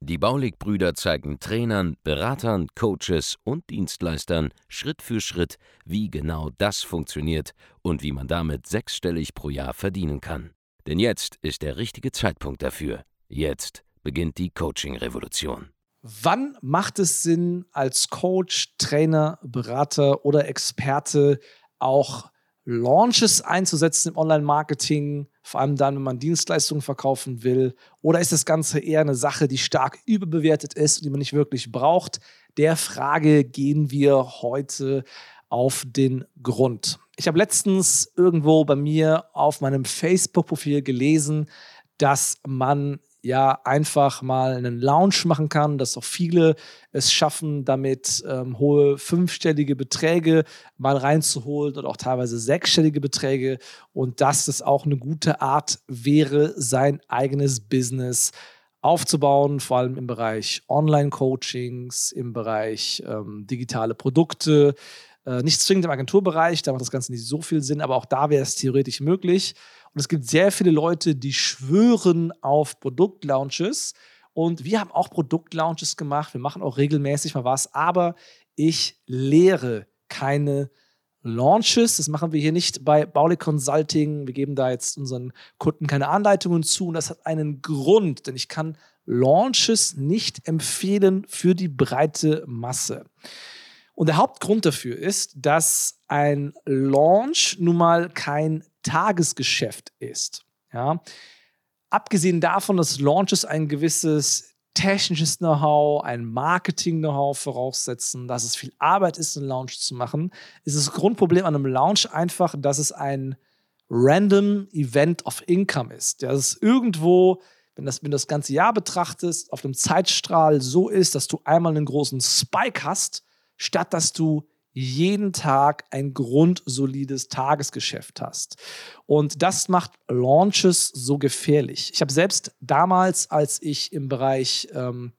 Die Baulig-Brüder zeigen Trainern, Beratern, Coaches und Dienstleistern Schritt für Schritt, wie genau das funktioniert und wie man damit sechsstellig pro Jahr verdienen kann. Denn jetzt ist der richtige Zeitpunkt dafür. Jetzt beginnt die Coaching-Revolution. Wann macht es Sinn, als Coach, Trainer, Berater oder Experte auch Launches einzusetzen im Online-Marketing, vor allem dann, wenn man Dienstleistungen verkaufen will? Oder ist das Ganze eher eine Sache, die stark überbewertet ist und die man nicht wirklich braucht? Der Frage gehen wir heute auf den Grund. Ich habe letztens irgendwo bei mir auf meinem Facebook-Profil gelesen, dass man ja einfach mal einen Launch machen kann, dass auch viele es schaffen, damit ähm, hohe fünfstellige Beträge mal reinzuholen oder auch teilweise sechsstellige Beträge und dass das auch eine gute Art wäre, sein eigenes Business aufzubauen, vor allem im Bereich Online-Coachings, im Bereich ähm, digitale Produkte, nicht zwingend im Agenturbereich, da macht das Ganze nicht so viel Sinn, aber auch da wäre es theoretisch möglich. Und es gibt sehr viele Leute, die schwören auf Produktlaunches. Und wir haben auch Produktlaunches gemacht. Wir machen auch regelmäßig mal was. Aber ich lehre keine Launches. Das machen wir hier nicht bei Bauli Consulting. Wir geben da jetzt unseren Kunden keine Anleitungen zu. Und das hat einen Grund, denn ich kann Launches nicht empfehlen für die breite Masse. Und der Hauptgrund dafür ist, dass ein Launch nun mal kein Tagesgeschäft ist. Ja? Abgesehen davon, dass Launches ein gewisses technisches Know-how, ein Marketing-Know-how voraussetzen, dass es viel Arbeit ist, einen Launch zu machen, ist das Grundproblem an einem Launch einfach, dass es ein random Event of Income ist. Dass es irgendwo, wenn, das, wenn du das ganze Jahr betrachtest, auf einem Zeitstrahl so ist, dass du einmal einen großen Spike hast, statt dass du jeden Tag ein grundsolides Tagesgeschäft hast. Und das macht Launches so gefährlich. Ich habe selbst damals, als ich im Bereich ähm,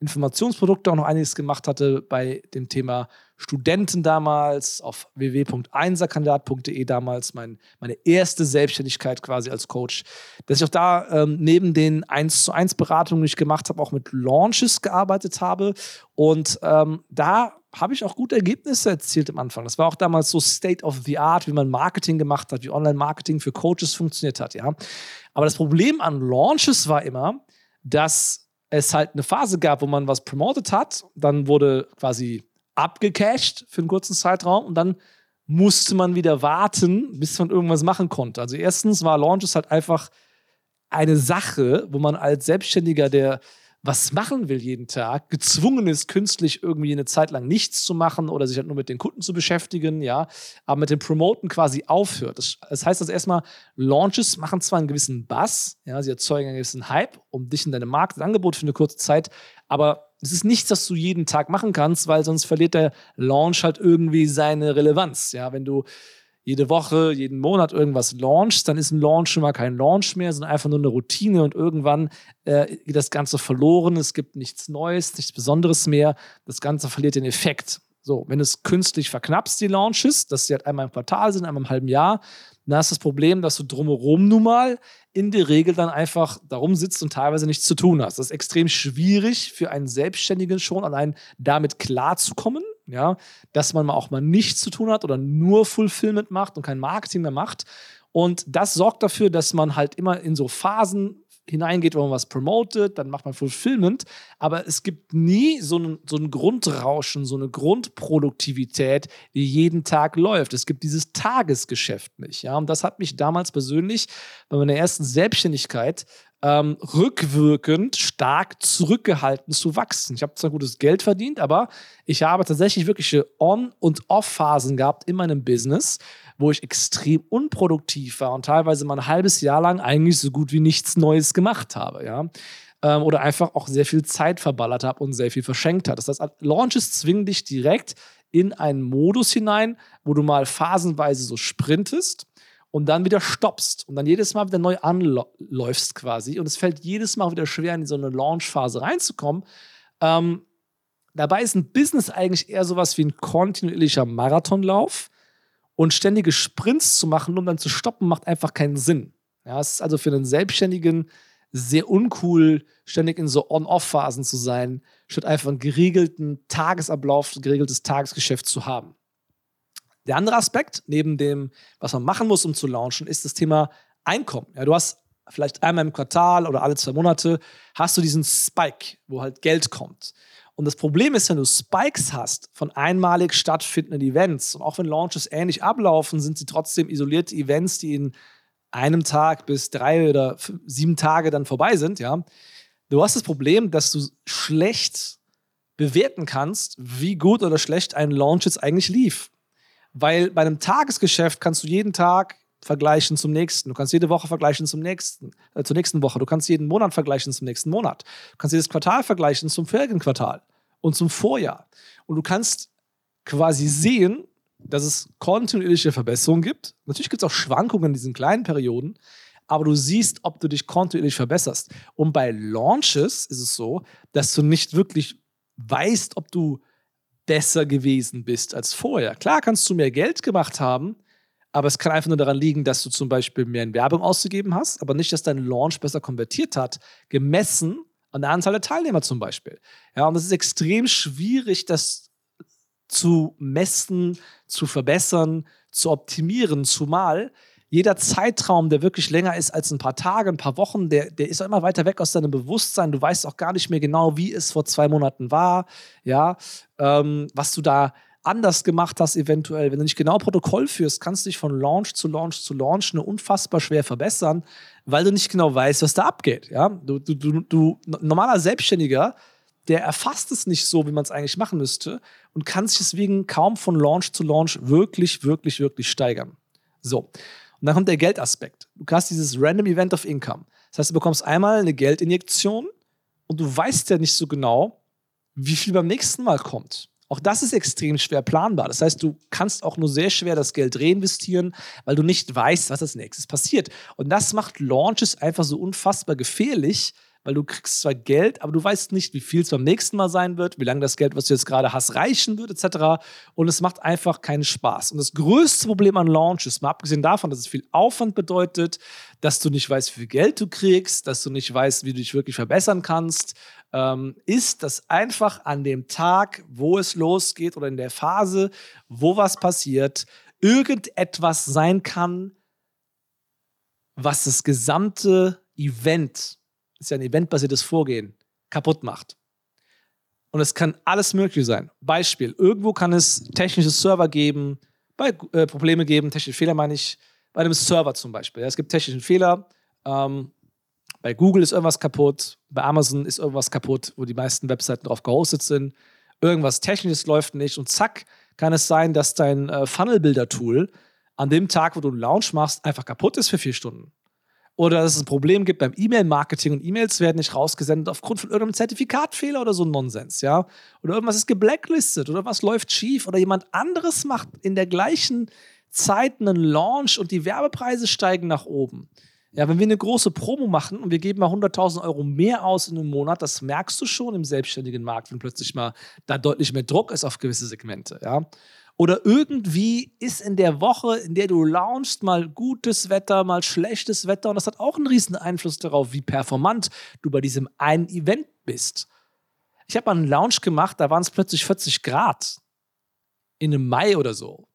Informationsprodukte auch noch einiges gemacht hatte bei dem Thema Studenten damals auf www.einserkandidat.de damals mein, meine erste Selbstständigkeit quasi als Coach, dass ich auch da ähm, neben den 1 zu 1 Beratungen, die ich gemacht habe, auch mit Launches gearbeitet habe und ähm, da habe ich auch gute Ergebnisse erzielt am Anfang. Das war auch damals so State of the Art, wie man Marketing gemacht hat, wie Online-Marketing für Coaches funktioniert hat, ja. Aber das Problem an Launches war immer, dass es halt eine Phase gab, wo man was promoted hat, dann wurde quasi abgecached für einen kurzen Zeitraum und dann musste man wieder warten, bis man irgendwas machen konnte. Also erstens war Launches halt einfach eine Sache, wo man als Selbstständiger, der was machen will jeden Tag, gezwungen ist, künstlich irgendwie eine Zeit lang nichts zu machen oder sich halt nur mit den Kunden zu beschäftigen, ja, aber mit dem Promoten quasi aufhört. Das, das heißt, dass erstmal Launches machen zwar einen gewissen Bass, ja, sie erzeugen einen gewissen Hype, um dich in deinem Markt, Angebot für eine kurze Zeit, aber es ist nichts, das du jeden Tag machen kannst, weil sonst verliert der Launch halt irgendwie seine Relevanz, ja, wenn du jede Woche, jeden Monat irgendwas launchst, dann ist ein Launch schon mal kein Launch mehr, sondern einfach nur eine Routine und irgendwann äh, geht das Ganze verloren. Es gibt nichts Neues, nichts Besonderes mehr. Das Ganze verliert den Effekt. So, wenn du es künstlich verknappst, die Launches, dass sie halt einmal im Quartal sind, einmal im halben Jahr, dann hast du das Problem, dass du drumherum nun mal in der Regel dann einfach darum sitzt und teilweise nichts zu tun hast. Das ist extrem schwierig für einen Selbstständigen schon, allein damit klarzukommen ja, dass man auch mal nichts zu tun hat oder nur Fulfillment macht und kein Marketing mehr macht. Und das sorgt dafür, dass man halt immer in so Phasen hineingeht, wo man was promotet, dann macht man Fulfillment, aber es gibt nie so ein, so ein Grundrauschen, so eine Grundproduktivität, die jeden Tag läuft. Es gibt dieses Tagesgeschäft nicht. Ja? Und das hat mich damals persönlich bei meiner ersten Selbstständigkeit ähm, rückwirkend stark zurückgehalten zu wachsen. Ich habe zwar gutes Geld verdient, aber ich habe tatsächlich wirkliche On- und Off-Phasen gehabt in meinem Business, wo ich extrem unproduktiv war und teilweise mal ein halbes Jahr lang eigentlich so gut wie nichts Neues gemacht habe, ja. Ähm, oder einfach auch sehr viel Zeit verballert habe und sehr viel verschenkt hat. Das heißt, Launches zwingen dich direkt in einen Modus hinein, wo du mal phasenweise so sprintest und dann wieder stoppst und dann jedes Mal wieder neu anläufst quasi. Und es fällt jedes Mal wieder schwer, in so eine Launch-Phase reinzukommen. Ähm, dabei ist ein Business eigentlich eher sowas wie ein kontinuierlicher Marathonlauf. Und ständige Sprints zu machen, um dann zu stoppen, macht einfach keinen Sinn. Ja, es ist also für einen Selbstständigen sehr uncool, ständig in so On-Off-Phasen zu sein, statt einfach einen geregelten Tagesablauf, ein geregeltes Tagesgeschäft zu haben. Der andere Aspekt, neben dem, was man machen muss, um zu launchen, ist das Thema Einkommen. Ja, du hast vielleicht einmal im Quartal oder alle zwei Monate hast du diesen Spike, wo halt Geld kommt. Und das Problem ist, wenn du Spikes hast von einmalig stattfindenden Events und auch wenn Launches ähnlich ablaufen, sind sie trotzdem isolierte Events, die in einem Tag bis drei oder sieben Tage dann vorbei sind, ja. Du hast das Problem, dass du schlecht bewerten kannst, wie gut oder schlecht ein Launch jetzt eigentlich lief. Weil bei einem Tagesgeschäft kannst du jeden Tag vergleichen zum nächsten. Du kannst jede Woche vergleichen zum nächsten, äh, zur nächsten Woche. Du kannst jeden Monat vergleichen zum nächsten Monat. Du kannst jedes Quartal vergleichen zum vorigen Quartal und zum Vorjahr. Und du kannst quasi sehen, dass es kontinuierliche Verbesserungen gibt. Natürlich gibt es auch Schwankungen in diesen kleinen Perioden, aber du siehst, ob du dich kontinuierlich verbesserst. Und bei Launches ist es so, dass du nicht wirklich weißt, ob du besser gewesen bist als vorher. Klar kannst du mehr Geld gemacht haben, aber es kann einfach nur daran liegen, dass du zum Beispiel mehr in Werbung ausgegeben hast, aber nicht, dass dein Launch besser konvertiert hat, gemessen an der Anzahl der Teilnehmer zum Beispiel. Ja, und es ist extrem schwierig, das zu messen, zu verbessern, zu optimieren, zumal jeder Zeitraum, der wirklich länger ist als ein paar Tage, ein paar Wochen, der, der ist auch immer weiter weg aus deinem Bewusstsein. Du weißt auch gar nicht mehr genau, wie es vor zwei Monaten war, ja, ähm, was du da anders gemacht hast, eventuell. Wenn du nicht genau Protokoll führst, kannst du dich von Launch zu Launch zu Launch nur unfassbar schwer verbessern, weil du nicht genau weißt, was da abgeht. Ja? Du, du, du, du normaler Selbstständiger, der erfasst es nicht so, wie man es eigentlich machen müsste und kann sich deswegen kaum von Launch zu Launch wirklich, wirklich, wirklich steigern. So. Und dann kommt der Geldaspekt. Du hast dieses Random Event of Income. Das heißt, du bekommst einmal eine Geldinjektion und du weißt ja nicht so genau, wie viel beim nächsten Mal kommt. Auch das ist extrem schwer planbar. Das heißt, du kannst auch nur sehr schwer das Geld reinvestieren, weil du nicht weißt, was als nächstes passiert. Und das macht Launches einfach so unfassbar gefährlich, weil du kriegst zwar Geld, aber du weißt nicht, wie viel es beim nächsten Mal sein wird, wie lange das Geld, was du jetzt gerade hast, reichen wird, etc. Und es macht einfach keinen Spaß. Und das größte Problem an Launches, mal abgesehen davon, dass es viel Aufwand bedeutet, dass du nicht weißt, wie viel Geld du kriegst, dass du nicht weißt, wie du dich wirklich verbessern kannst, ähm, ist, dass einfach an dem Tag, wo es losgeht oder in der Phase, wo was passiert, irgendetwas sein kann, was das gesamte Event ist ja ein eventbasiertes Vorgehen, kaputt macht. Und es kann alles Mögliche sein. Beispiel: Irgendwo kann es technische Server geben, bei, äh, Probleme geben, technische Fehler meine ich, bei einem Server zum Beispiel. Ja, es gibt technische Fehler. Ähm, bei Google ist irgendwas kaputt, bei Amazon ist irgendwas kaputt, wo die meisten Webseiten drauf gehostet sind. Irgendwas Technisches läuft nicht und zack, kann es sein, dass dein äh, Funnel-Builder-Tool an dem Tag, wo du einen Launch machst, einfach kaputt ist für vier Stunden oder dass es ein Problem gibt beim E-Mail-Marketing und E-Mails werden nicht rausgesendet aufgrund von irgendeinem Zertifikatfehler oder so Nonsens, ja? Oder irgendwas ist geblacklistet oder was läuft schief oder jemand anderes macht in der gleichen Zeit einen Launch und die Werbepreise steigen nach oben. Ja, wenn wir eine große Promo machen und wir geben mal 100.000 Euro mehr aus in einem Monat, das merkst du schon im selbstständigen Markt, wenn plötzlich mal da deutlich mehr Druck ist auf gewisse Segmente, ja. Oder irgendwie ist in der Woche, in der du launchst, mal gutes Wetter, mal schlechtes Wetter. Und das hat auch einen riesen Einfluss darauf, wie performant du bei diesem einen Event bist. Ich habe mal einen Launch gemacht, da waren es plötzlich 40 Grad. In einem Mai oder so.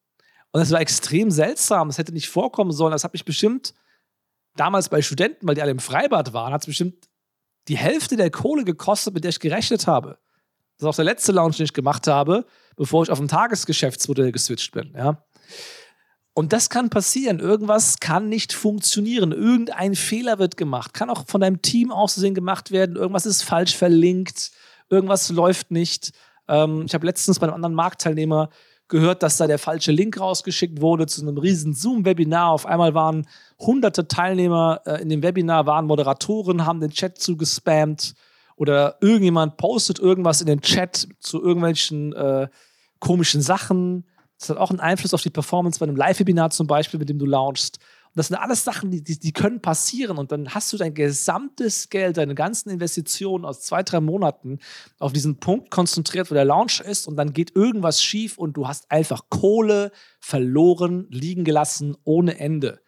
Und das war extrem seltsam. Das hätte nicht vorkommen sollen. Das habe ich bestimmt damals bei Studenten, weil die alle im Freibad waren, hat es bestimmt die Hälfte der Kohle gekostet, mit der ich gerechnet habe. Das ist auch der letzte Launch, den ich gemacht habe, bevor ich auf ein Tagesgeschäftsmodell geswitcht bin. Ja. Und das kann passieren. Irgendwas kann nicht funktionieren. Irgendein Fehler wird gemacht. Kann auch von deinem Team auszusehen gemacht werden. Irgendwas ist falsch verlinkt. Irgendwas läuft nicht. Ähm, ich habe letztens bei einem anderen Marktteilnehmer gehört, dass da der falsche Link rausgeschickt wurde zu einem riesen Zoom-Webinar. Auf einmal waren hunderte Teilnehmer äh, in dem Webinar, waren Moderatoren, haben den Chat zugespammt oder irgendjemand postet irgendwas in den Chat zu irgendwelchen äh, komischen Sachen. Das hat auch einen Einfluss auf die Performance bei einem Live-Webinar zum Beispiel, mit dem du launchst. Und das sind alles Sachen, die, die, die, können passieren. Und dann hast du dein gesamtes Geld, deine ganzen Investitionen aus zwei, drei Monaten auf diesen Punkt konzentriert, wo der Launch ist. Und dann geht irgendwas schief und du hast einfach Kohle verloren, liegen gelassen, ohne Ende.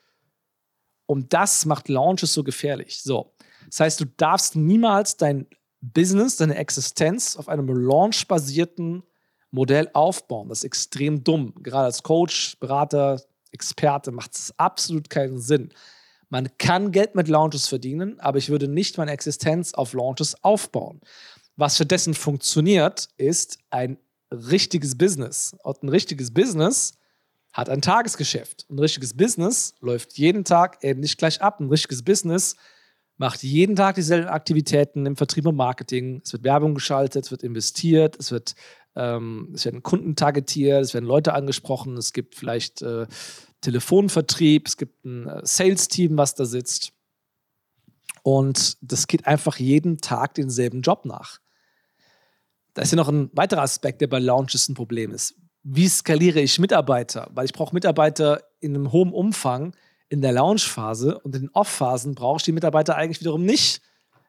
Und das macht Launches so gefährlich. So. Das heißt, du darfst niemals dein Business, deine Existenz auf einem launch-basierten Modell aufbauen. Das ist extrem dumm. Gerade als Coach, Berater, Experte macht es absolut keinen Sinn. Man kann Geld mit Launches verdienen, aber ich würde nicht meine Existenz auf Launches aufbauen. Was stattdessen funktioniert, ist ein richtiges Business. Und ein richtiges Business hat ein Tagesgeschäft. Ein richtiges Business läuft jeden Tag eben nicht gleich ab. Ein richtiges Business macht jeden Tag dieselben Aktivitäten im Vertrieb und Marketing. Es wird Werbung geschaltet, es wird investiert, es wird ähm, es werden Kunden targetiert, es werden Leute angesprochen, es gibt vielleicht äh, Telefonvertrieb, es gibt ein äh, Sales-Team, was da sitzt. Und das geht einfach jeden Tag denselben Job nach. Da ist ja noch ein weiterer Aspekt, der bei Launches ein Problem ist. Wie skaliere ich Mitarbeiter? Weil ich brauche Mitarbeiter in einem hohen Umfang in der Launch-Phase und in den Off-Phasen brauche ich die Mitarbeiter eigentlich wiederum nicht.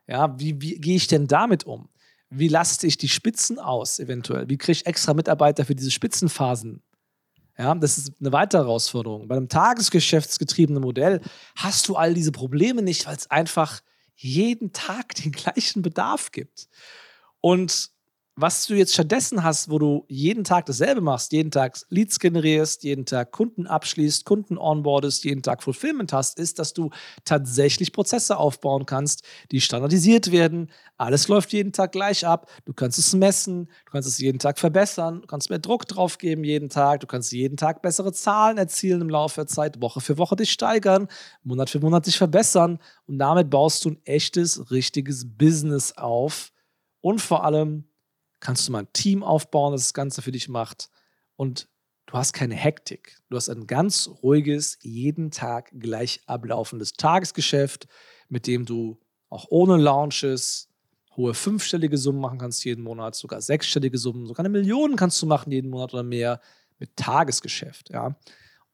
Ja, wie, wie gehe ich denn damit um? Wie laste ich die Spitzen aus, eventuell? Wie kriege ich extra Mitarbeiter für diese Spitzenphasen? Ja, das ist eine weitere Herausforderung. Bei einem tagesgeschäftsgetriebenen Modell hast du all diese Probleme nicht, weil es einfach jeden Tag den gleichen Bedarf gibt. Und was du jetzt stattdessen hast, wo du jeden Tag dasselbe machst, jeden Tag Leads generierst, jeden Tag Kunden abschließt, Kunden onboardest, jeden Tag Fulfillment hast, ist, dass du tatsächlich Prozesse aufbauen kannst, die standardisiert werden. Alles läuft jeden Tag gleich ab. Du kannst es messen, du kannst es jeden Tag verbessern, du kannst mehr Druck drauf geben jeden Tag, du kannst jeden Tag bessere Zahlen erzielen im Laufe der Zeit, Woche für Woche dich steigern, Monat für Monat dich verbessern und damit baust du ein echtes, richtiges Business auf und vor allem kannst du mal ein Team aufbauen, das das Ganze für dich macht. Und du hast keine Hektik. Du hast ein ganz ruhiges, jeden Tag gleich ablaufendes Tagesgeschäft, mit dem du auch ohne Launches hohe fünfstellige Summen machen kannst jeden Monat, sogar sechsstellige Summen, sogar eine Million kannst du machen jeden Monat oder mehr mit Tagesgeschäft. Ja.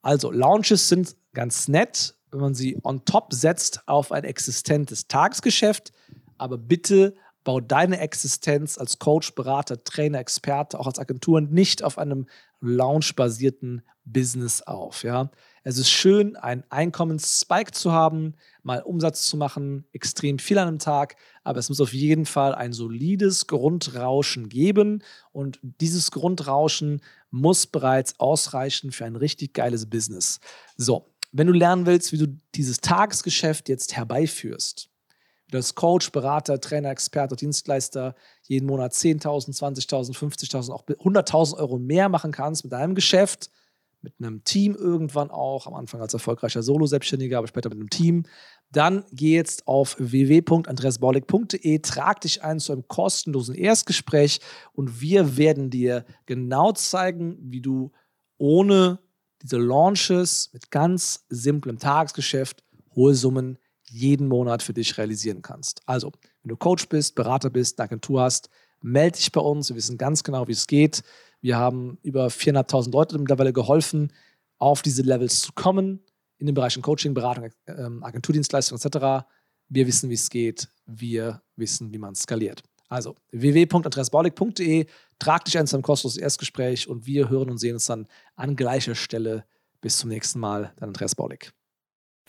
Also Launches sind ganz nett, wenn man sie on top setzt auf ein existentes Tagesgeschäft, aber bitte bau deine Existenz als Coach, Berater, Trainer, Experte, auch als Agentur nicht auf einem Launch-basierten Business auf. Ja? Es ist schön, einen Einkommensspike zu haben, mal Umsatz zu machen, extrem viel an einem Tag, aber es muss auf jeden Fall ein solides Grundrauschen geben und dieses Grundrauschen muss bereits ausreichen für ein richtig geiles Business. So, wenn du lernen willst, wie du dieses Tagesgeschäft jetzt herbeiführst, du als Coach, Berater, Trainer, Experte, Dienstleister jeden Monat 10.000, 20.000, 50.000, auch 100.000 Euro mehr machen kannst mit deinem Geschäft, mit einem Team irgendwann auch, am Anfang als erfolgreicher Solo-Selbstständiger, aber später mit einem Team, dann geh jetzt auf www.andreasbaulig.de, trag dich ein zu einem kostenlosen Erstgespräch und wir werden dir genau zeigen, wie du ohne diese Launches mit ganz simplem Tagesgeschäft hohe Summen jeden Monat für dich realisieren kannst. Also, wenn du Coach bist, Berater bist, eine Agentur hast, melde dich bei uns. Wir wissen ganz genau, wie es geht. Wir haben über 400.000 Leute mittlerweile geholfen, auf diese Levels zu kommen, in den Bereichen Coaching, Beratung, ähm, Agenturdienstleistung etc. Wir wissen, wie es geht. Wir wissen, wie man skaliert. Also www.andreasbaulig.de, trag dich ein zu kostenlosen Erstgespräch und wir hören und sehen uns dann an gleicher Stelle. Bis zum nächsten Mal, dein Andreas Baulig.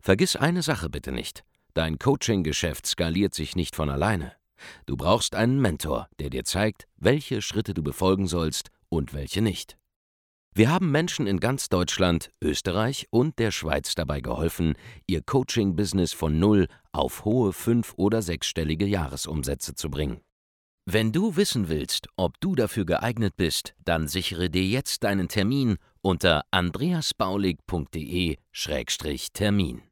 Vergiss eine Sache bitte nicht. Dein Coaching-Geschäft skaliert sich nicht von alleine. Du brauchst einen Mentor, der dir zeigt, welche Schritte du befolgen sollst und welche nicht. Wir haben Menschen in ganz Deutschland, Österreich und der Schweiz dabei geholfen, ihr Coaching-Business von null auf hohe fünf- oder sechsstellige Jahresumsätze zu bringen. Wenn du wissen willst, ob du dafür geeignet bist, dann sichere dir jetzt deinen Termin unter andreasbaulig.de-termin.